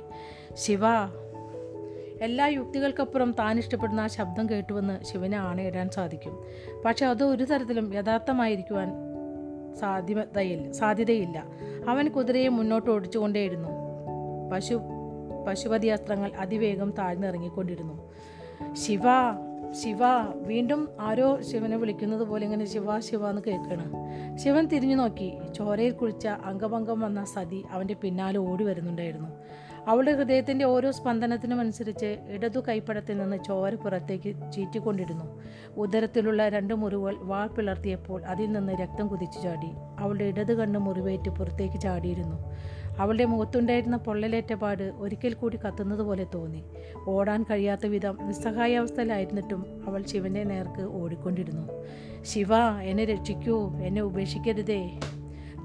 ശിവ എല്ലാ യുക്തികൾക്കപ്പുറം താൻ ഇഷ്ടപ്പെടുന്ന ആ ശബ്ദം കേട്ടുവെന്ന് ശിവനെ ആണയിടാൻ സാധിക്കും. പക്ഷെ അത് ഒരു തരത്തിലും യഥാർത്ഥമായിരിക്കുവാൻ സാധ്യതയില്ല സാധ്യതയില്ല. അവൻ കുതിരയെ മുന്നോട്ട് ഓടിച്ചുകൊണ്ടേയിരുന്നു. പശു പശുപതി അസ്ത്രങ്ങൾ അതിവേഗം താഴ്ന്നിറങ്ങിക്കൊണ്ടിരുന്നു. ശിവ ശിവ വീണ്ടും ആരോ ശിവനെ വിളിക്കുന്നത് പോലെ ഇങ്ങനെ ശിവ ശിവ എന്ന് കേൾക്കണം. ശിവൻ തിരിഞ്ഞു നോക്കി. ചോരയിൽ കുളിച്ച അംഗഭംഗം വന്ന സതി അവന്റെ പിന്നാലെ ഓടി വരുന്നുണ്ടായിരുന്നു. അവളുടെ ഹൃദയത്തിന്റെ ഓരോ സ്പന്ദനത്തിനും അനുസരിച്ച് ഇടതു കൈപ്പടത്തിൽ നിന്ന് ചോര പുറത്തേക്ക് ചീറ്റിക്കൊണ്ടിരുന്നു. ഉദരത്തിലുള്ള രണ്ട് മുറിവുകൾ വാൾ പിളർത്തിയപ്പോൾ അതിൽ നിന്ന് രക്തം കുതിച്ചു ചാടി. അവളുടെ ഇടത് കണ്ണ് മുറിവേറ്റ് പുറത്തേക്ക് ചാടിയിരുന്നു. അവളുടെ മുഖത്തുണ്ടായിരുന്ന പൊള്ളലേറ്റ പാട് ഒരിക്കൽ കൂടി കത്തുന്നത് പോലെ തോന്നി. ഓടാൻ കഴിയാത്ത വിധം നിസ്സഹായാവസ്ഥയിലായിരുന്നിട്ടും അവൾ ശിവന്റെ നേർക്ക് ഓടിക്കൊണ്ടിരുന്നു. ശിവ എന്നെ രക്ഷിക്കൂ എന്നെ ഉപേക്ഷിക്കരുതേ.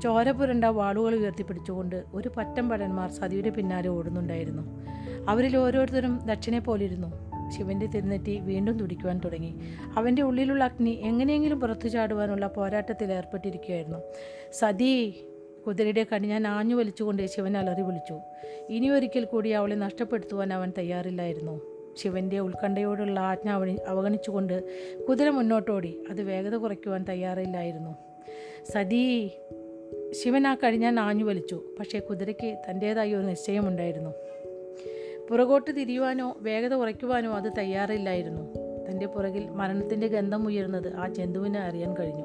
ചോര പുരണ്ട വാളുകൾ ഉയർത്തിപ്പിടിച്ചുകൊണ്ട് ഒരു പറ്റം ഭടന്മാർ സതിയുടെ പിന്നാലെ ഓടുന്നുണ്ടായിരുന്നു. അവരിൽ ഓരോരുത്തരും ദക്ഷിണെ പോലിരുന്നു. ശിവന്റെ തിരുനെറ്റി വീണ്ടും തുടിക്കുവാൻ തുടങ്ങി. അവന്റെ ഉള്ളിലുള്ള അഗ്നി എങ്ങനെയെങ്കിലും പുറത്തു ചാടുവാനുള്ള പോരാട്ടത്തിൽ ഏർപ്പെട്ടിരിക്കുകയായിരുന്നു. സതി കുതിരയുടെ കണി ഞാൻ ആഞ്ഞു വലിച്ചുകൊണ്ട് ശിവൻ അലറി വിളിച്ചു. ഇനി ഒരിക്കൽ കൂടി അവളെ നഷ്ടപ്പെടുത്തുവാൻ അവൻ തയ്യാറില്ലായിരുന്നു. ശിവന്റെ ഉത്കണ്ഠയോടുള്ള ആജ്ഞ അവ അവഗണിച്ചുകൊണ്ട് കുതിര മുന്നോട്ടോടി. അത് വേഗത കുറയ്ക്കുവാൻ തയ്യാറില്ലായിരുന്നു. സതീ ശിവൻ ആ ഞാൻ ആഞ്ഞു വലിച്ചു. പക്ഷേ കുതിരയ്ക്ക് തന്റേതായ ഒരു നിശ്ചയമുണ്ടായിരുന്നു. പുറകോട്ട് തിരിയുവാനോ വേഗത കുറയ്ക്കുവാനോ അത് തയ്യാറില്ലായിരുന്നു. തന്റെ പുറകിൽ മരണത്തിന്റെ ഗന്ധം ഉയരുന്നത് ആ ജന്തുവിനെ അറിയാൻ കഴിഞ്ഞു.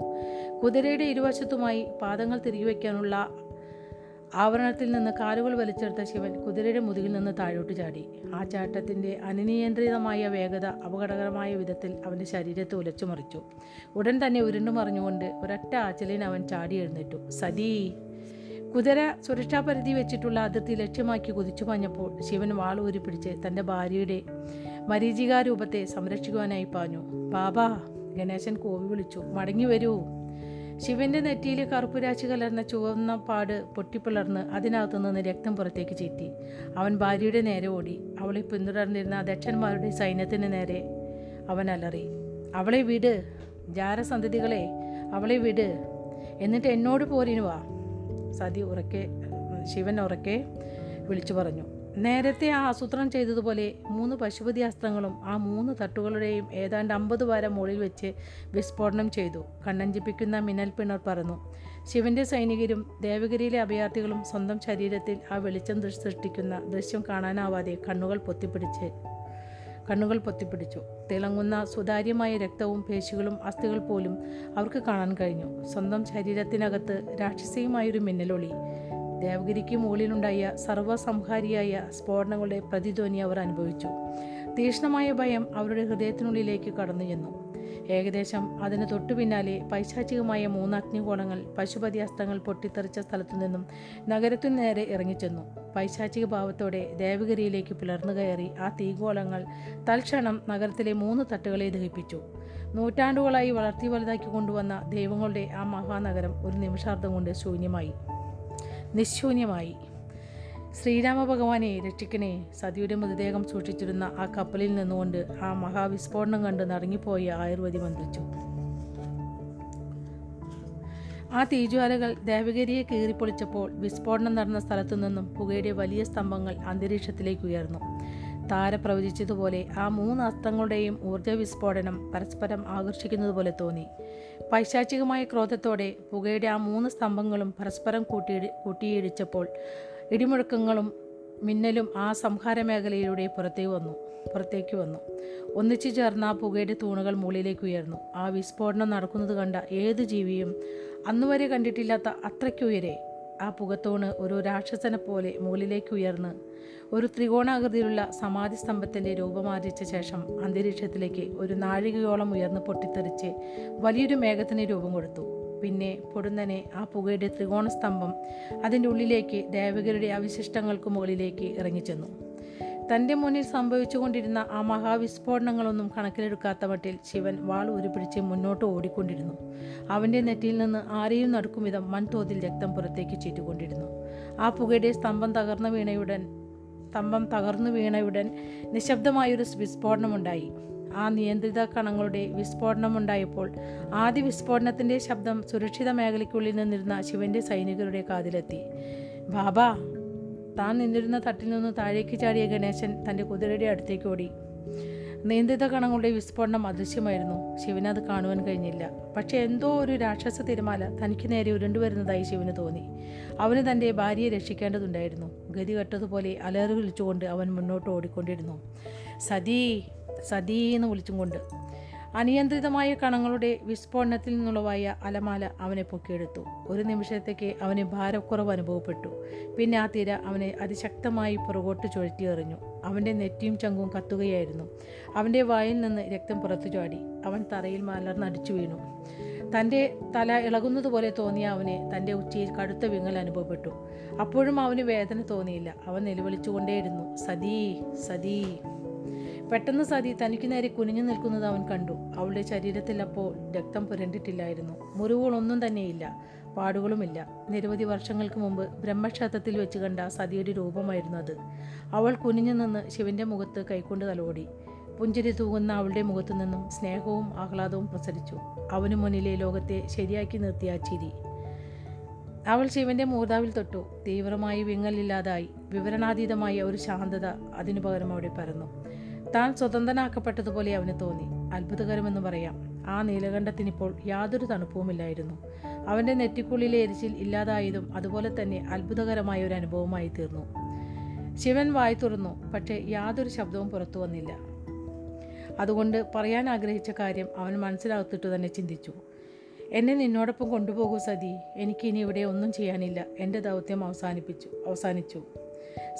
കുതിരയുടെ ഇരുവശത്തുമായി പാദങ്ങൾ തിരികെ വയ്ക്കാനുള്ള ആവരണത്തിൽ നിന്ന് കാലുകൾ വലിച്ചെടുത്ത ശിവൻ കുതിരയുടെ മുതുകിൽ നിന്ന് താഴോട്ട് ചാടി. ആ ചാട്ടത്തിന്റെ അനിയന്ത്രിതമായ വേഗത അപകടകരമായ വിധത്തിൽ അവന്റെ ശരീരത്തെ ഉലച്ചു മറിച്ചു. ഉടൻ തന്നെ ഉരുണ്ടു മറിഞ്ഞുകൊണ്ട് ഒരൊറ്റ ആച്ചലിന് അവൻ ചാടി എഴുന്നേറ്റു. സതീ കുതിര സുരക്ഷാപരിധി വെച്ചിട്ടുള്ള അതിർത്തി ലക്ഷ്യമാക്കി കുതിച്ചു പാഞ്ഞപ്പോൾ ശിവൻ വാളൂരി പിടിച്ച് തന്റെ ഭാര്യയുടെ മരീചികാരൂപത്തെ സംരക്ഷിക്കുവാനായി പാഞ്ഞു. ബാബാ ഗണേശൻ കോവി വിളിച്ചു മടങ്ങി വരൂ. ശിവന്റെ നെറ്റിയിലെ കറുപ്പുരാശി കലർന്ന ചുവന്ന പാട് പൊട്ടിപ്പിളർന്ന് അതിനകത്തു നിന്ന് രക്തം പുറത്തേക്ക് ചീറ്റി. അവൻ ഭാര്യയുടെ നേരെ ഓടി. അവളെ പിന്തുടർന്നിരുന്ന ദക്ഷന്മാരുടെ സൈന്യത്തിന് നേരെ അവൻ അലറി അവളെ വിട് ജാരസന്തതികളെ അവളെ വിട്. എന്നിട്ട് എന്നോട് പോരിനുവാ സതി ഉറക്കെ ശിവൻ ഉറക്കെ വിളിച്ചു പറഞ്ഞു. നേരത്തെ ആ ആസൂത്രണം ചെയ്തതുപോലെ മൂന്ന് പശുപതി അസ്ത്രങ്ങളും ആ മൂന്ന് തട്ടുകളുടെയും ഏതാണ്ട് അമ്പത് വാര മുകളിൽ വെച്ച് വിസ്ഫോടനം ചെയ്തു. കണ്ണഞ്ചിപ്പിക്കുന്ന മിന്നൽ പിണർ പറന്നു. ശിവന്റെ സൈനികരും ദേവഗിരിയിലെ അഭയാർത്ഥികളും സ്വന്തം ശരീരത്തിൽ ആ വെളിച്ചം സൃഷ്ടിക്കുന്ന ദൃശ്യം കാണാനാവാതെ കണ്ണുകൾ പൊത്തിപ്പിടിച്ച് കണ്ണുകൾ പൊത്തിപ്പിടിച്ചു. തിളങ്ങുന്ന സുതാര്യമായ രക്തവും പേശികളും അസ്ഥികൾ പോലും അവർക്ക് കാണാൻ കഴിഞ്ഞു. സ്വന്തം ശരീരത്തിനകത്ത് രാക്ഷസിയുമായൊരു മിന്നലൊളി. ദേവഗിരിക്ക് മുകളിലുണ്ടായ സർവസംഹാരിയായ സ്ഫോടനങ്ങളുടെ പ്രതിധ്വനി അവർ അനുഭവിച്ചു. തീക്ഷ്ണമായ ഭയം അവരുടെ ഹൃദയത്തിനുള്ളിലേക്ക് കടന്നു ചെന്നു. ഏകദേശം അതിന് തൊട്ടു പിന്നാലെ പൈശാചികമായ മൂന്ന് അഗ്നികോണങ്ങൾ പശുപതി അസ്ത്രങ്ങൾ പൊട്ടിത്തെറിച്ച സ്ഥലത്തു നിന്നും നഗരത്തിനു നേരെ ഇറങ്ങിച്ചെന്നു. പൈശാചിക ഭാവത്തോടെ ദേവഗിരിയിലേക്ക് പിളർന്നു കയറി ആ തീകോളങ്ങൾ തൽക്ഷണം നഗരത്തിലെ മൂന്ന് തട്ടുകളെ ദഹിപ്പിച്ചു. നൂറ്റാണ്ടുകളായി വളർത്തി വലുതാക്കി കൊണ്ടുവന്ന ദൈവങ്ങളുടെ ആ മഹാനഗരം ഒരു നിമിഷാർദ്ധം കൊണ്ട് ശൂന്യമായി. നിശൂന്യമായി. ശ്രീരാമ ഭഗവാനെ രക്ഷിക്കണേ. സതിയുടെ മൃതദേഹം സൂക്ഷിച്ചിരുന്ന ആ കപ്പലിൽ നിന്നുകൊണ്ട് ആ മഹാവിസ്ഫോടനം കണ്ട് നടങ്ങിപ്പോയി ആയുർവേദി മന്ത്രിച്ചു. ആ തീജ്വാലകൾ ദേവഗിരിയെ കീറിപ്പൊളിച്ചപ്പോൾ വിസ്ഫോടനം നടന്ന സ്ഥലത്തു നിന്നും പുകയുടെ വലിയ സ്തംഭങ്ങൾ അന്തരീക്ഷത്തിലേക്ക് ഉയർന്നു. താര പ്രവചിച്ചതുപോലെ ആ മൂന്ന് അസ്ത്രങ്ങളുടെയും ഊർജവിസ്ഫോടനം പരസ്പരം ആകർഷിക്കുന്നതുപോലെ തോന്നി. പൈശാചികമായ ക്രോധത്തോടെ പുകയുടെ ആ മൂന്ന് സ്തംഭങ്ങളും പരസ്പരം കൂട്ടി കൂട്ടിയിടിച്ചപ്പോൾ ഇടിമുഴക്കങ്ങളും മിന്നലും ആ സംഹാര മേഖലയിലൂടെ പുറത്തേക്ക് വന്നു പുറത്തേക്ക് വന്നു. ഒന്നിച്ചു ചേർന്ന പുകയുടെ തൂണുകൾ മുകളിലേക്ക് ഉയർന്നു. ആ വിസ്ഫോടനം നടക്കുന്നത് കണ്ട ഏത് ജീവിയും അന്നുവരെ കണ്ടിട്ടില്ലാത്ത അത്രയ്ക്കുയരെ ആ പുകത്തോണ് ഒരു രാക്ഷസനെ പോലെ മുകളിലേക്ക് ഉയർന്ന് ഒരു ത്രികോണാകൃതിയിലുള്ള സമാധി സ്തംഭത്തിന്റെ രൂപമാർജിച്ച ശേഷം അന്തരീക്ഷത്തിലേക്ക് ഒരു നാഴികയോളം ഉയർന്ന് പൊട്ടിത്തെറിച്ച് വലിയൊരു മേഘത്തിന് രൂപം കൊടുത്തു. പിന്നെ പൊടുന്നനെ ആ പുകയുടെ ത്രികോണ സ്തംഭം അതിന്റെ ഉള്ളിലേക്ക് ദേവകരുടെ അവശിഷ്ടങ്ങൾക്ക് മുകളിലേക്ക് ഇറങ്ങിച്ചെന്നു. തന്റെ മുന്നിൽ സംഭവിച്ചുകൊണ്ടിരുന്ന ആ മഹാവിസ്ഫോടനങ്ങളൊന്നും കണക്കിലെടുക്കാത്ത മട്ടിൽ ശിവൻ വാൾ ഉരുപിടിച്ച് മുന്നോട്ട് ഓടിക്കൊണ്ടിരുന്നു. അവന്റെ നെറ്റിയിൽ നിന്ന് ആരെയും നടക്കും വിധം വൻതോതിൽ രക്തം പുറത്തേക്ക് ചീറ്റുകൊണ്ടിരുന്നു ആ പുകയുടെ സ്തംഭം തകർന്ന വീണയുടൻ സ്തംഭം തകർന്നു വീണയുടൻ നിശബ്ദമായൊരു വിസ്ഫോടനമുണ്ടായി. ആ നിയന്ത്രിത കണങ്ങളുടെ വിസ്ഫോടനമുണ്ടായപ്പോൾ ആദ്യ വിസ്ഫോടനത്തിന്റെ ശബ്ദം സുരക്ഷിത മേഖലയ്ക്കുള്ളിൽ നിന്നിരുന്ന ശിവന്റെ സൈനികരുടെ കാതിലെത്തി. ബാബാ താൻ നിന്നിരുന്ന തട്ടിൽ നിന്ന് താഴേക്ക് ചാടിയ ഗണേശൻ തന്റെ കുതിരയുടെ അടുത്തേക്ക് ഓടി. നിയന്ത്രിത കണങ്ങളുടെ വിസ്ഫോടനം അദൃശ്യമായിരുന്നു. ശിവന് അത് കാണുവാൻ കഴിഞ്ഞില്ല. പക്ഷേ എന്തോ ഒരു രാക്ഷസ തിരമാല തനിക്ക് നേരെ ഉരുണ്ടുവരുന്നതായി ശിവന് തോന്നി. അവന് തന്റെ ഭാര്യയെ രക്ഷിക്കേണ്ടതുണ്ടായിരുന്നു. ഗതി കെട്ടതുപോലെ അലറി വിളിച്ചുകൊണ്ട് അവൻ മുന്നോട്ട് ഓടിക്കൊണ്ടിരുന്നു. സതീ സതീ എന്ന് വിളിച്ചും കൊണ്ട്. അനിയന്ത്രിതമായ കണങ്ങളുടെ വിസ്ഫോടനത്തിൽ നിന്നുള്ളവായ അലമാല അവനെ പൊക്കിയെടുത്തു. ഒരു നിമിഷത്തേക്ക് അവന് ഭാരക്കുറവ് അനുഭവപ്പെട്ടു. പിന്നെ ആ തിര അവനെ അതിശക്തമായി പുറകോട്ട് ചുഴറ്റി എറിഞ്ഞു. അവന്റെ നെറ്റിയും ചങ്കും കത്തുകയായിരുന്നു. അവന്റെ വായിൽ നിന്ന് രക്തം പുറത്തു ചാടി. അവൻ തറയിൽ മലർന്നടിച്ചു വീണു. തന്റെ തല ഇളകുന്നതുപോലെ തോന്നിയ അവനെ തന്റെ ഉച്ചയിൽ കടുത്ത വിങ്ങൽ അനുഭവപ്പെട്ടു. അപ്പോഴും അവന് വേദന തോന്നിയില്ല. അവൻ നിലവിളിച്ചുകൊണ്ടേയിരുന്നു. സതീ സതീ. പെട്ടെന്ന് സതി തനിക്ക് നേരെ കുനിഞ്ഞു നിൽക്കുന്നത് അവൻ കണ്ടു. അവളുടെ ശരീരത്തിൽ അപ്പോൾ രക്തം പുരണ്ടിട്ടില്ലായിരുന്നു. മുറിവുകളൊന്നും തന്നെയില്ല. പാടുകളുമില്ല. നിരവധി വർഷങ്ങൾക്ക് മുമ്പ് ബ്രഹ്മക്ഷേത്രത്തിൽ വെച്ച് കണ്ട സതിയുടെ രൂപമായിരുന്നു അത്. അവൾ കുനിഞ്ഞു നിന്ന് ശിവന്റെ മുഖത്ത് കൈക്കൊണ്ട് തലോടി. പുഞ്ചിരി തൂകുന്ന അവളുടെ മുഖത്തു നിന്നും സ്നേഹവും ആഹ്ലാദവും പ്രസരിച്ചു. അവനു മുന്നിലെ ലോകത്തെ ശരിയാക്കി നിർത്തിയ ചിരി. അവൾ ശിവന്റെ മൂർതാവിൽ തൊട്ടു. തീവ്രമായി വിങ്ങലില്ലാതായി. വിവരണാതീതമായ ഒരു ശാന്തത അതിനു പകരം അവിടെ പരന്നു. താൻ സ്വതന്ത്രനാക്കപ്പെട്ടതുപോലെ അവന് തോന്നി. അത്ഭുതകരമെന്ന് പറയാം. ആ നീലകണ്ഠത്തിനിപ്പോൾ യാതൊരു തണുപ്പുമില്ലായിരുന്നു. അവന്റെ നെറ്റിക്കുള്ളിലെ എരിച്ചിൽ ഇല്ലാതായതും അതുപോലെ തന്നെ അത്ഭുതകരമായ ഒരു അനുഭവമായി തീർന്നു. ശിവൻ വായി തുറന്നു പക്ഷേ യാതൊരു ശബ്ദവും പുറത്തു വന്നില്ല. അതുകൊണ്ട് പറയാൻ ആഗ്രഹിച്ച കാര്യം അവൻ മനസ്സിലാകത്തിട്ടു തന്നെ ചിന്തിച്ചു. എന്നെ നിന്നോടൊപ്പം കൊണ്ടുപോകൂ സതി. എനിക്കിനി ഇവിടെ ഒന്നും ചെയ്യാനില്ല എന്റെ ദൗത്യം അവസാനിപ്പിച്ചു അവസാനിച്ചു.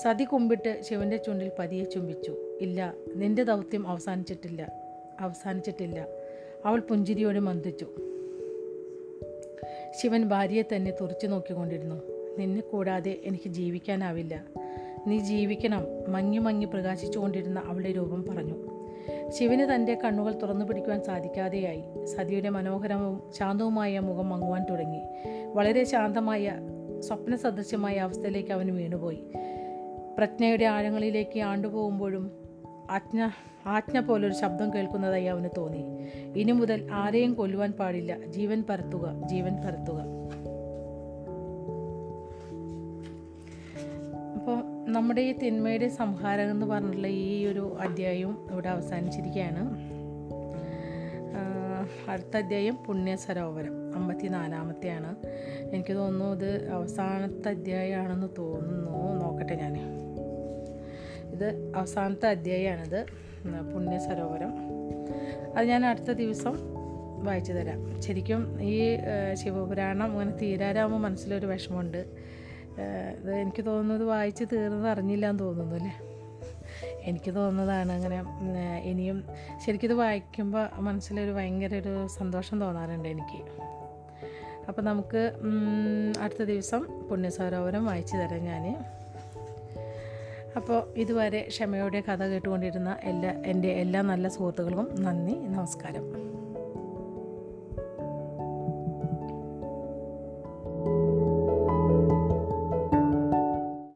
സതി കുമ്പിട്ട് ശിവന്റെ ചുണ്ടിൽ പതിയെ ചുംബിച്ചു. ഇല്ല നിന്റെ ദൗത്യം അവസാനിച്ചിട്ടില്ല. അവസാനിച്ചിട്ടില്ല. അവൾ പുഞ്ചിരിയോടെ മന്ദിച്ചു ശിവൻ ഭാര്യയെ തന്നെ തുറച്ചു നോക്കിക്കൊണ്ടിരുന്നു. നിന്നെ കൂടാതെ എനിക്ക് ജീവിക്കാനാവില്ല. നീ ജീവിക്കണം മങ്ങി മങ്ങി പ്രകാശിച്ചുകൊണ്ടിരുന്ന അവളുടെ രൂപം പറഞ്ഞു. ശിവന് തന്റെ കണ്ണുകൾ തുറന്നു പിടിക്കുവാൻ സാധിക്കാതെയായി. സതിയുടെ മനോഹരവും ശാന്തവുമായ മുഖം മങ്ങുവാൻ തുടങ്ങി. വളരെ ശാന്തമായ സ്വപ്ന സദൃശ്യമായ അവസ്ഥയിലേക്ക് അവൻ വീണുപോയി. പ്രജ്ഞയുടെ ആഴങ്ങളിലേക്ക് ആണ്ടുപോകുമ്പോഴും ആജ്ഞ ആജ്ഞ പോലൊരു ശബ്ദം കേൾക്കുന്നതായി അവന് തോന്നി. ഇനി മുതൽ ആരെയും കൊല്ലുവാൻ പാടില്ല. ജീവൻ പരത്തുക ജീവൻ പരത്തുക. അപ്പോൾ നമ്മുടെ ഈ തിന്മയുടെ സംഹാരം എന്ന് പറഞ്ഞിട്ടുള്ള ഈ ഒരു അധ്യായവും ഇവിടെ അവസാനിച്ചിരിക്കുകയാണ്. അടുത്ത അധ്യായം പുണ്യ സരോവരം അമ്പത്തി നാലാമത്തെയാണ് എനിക്ക് തോന്നുന്നു ഇത് അവസാനത്തെ അധ്യായമാണെന്ന് തോന്നുന്നു. നോക്കട്ടെ ഞാൻ ഇത് അവസാനത്തെ അധ്യായമാണിത്. പുണ്യ സരോവരം അത് ഞാൻ അടുത്ത ദിവസം വായിച്ചു തരാം. ശരിക്കും ഈ ശിവപുരാണം അങ്ങനെ തീരാരാകുമ്പോൾ മനസ്സിലൊരു വിഷമമുണ്ട്. ഇത് എനിക്ക് തോന്നുന്നത് വായിച്ച് തീർന്നത് അറിഞ്ഞില്ല എന്ന് തോന്നുന്നു അല്ലേ? എനിക്ക് തോന്നുന്നതാണ് അങ്ങനെ ഇനിയും ശരിക്കും ഇത് വായിക്കുമ്പോൾ മനസ്സിലൊരു ഭയങ്കര ഒരു സന്തോഷം തോന്നാറുണ്ട് എനിക്ക്. അപ്പോൾ നമുക്ക് അടുത്ത ദിവസം പുണ്യസരോവരം വായിച്ചു തരാം ഞാൻ അപ്പോൾ ഇതുവരെ ക്ഷമയോടെ കഥ കേട്ടുകൊണ്ടിരുന്ന എല്ലാ എന്റെ എല്ലാ നല്ല സുഹൃത്തുക്കൾക്കും നന്ദി നമസ്കാരം.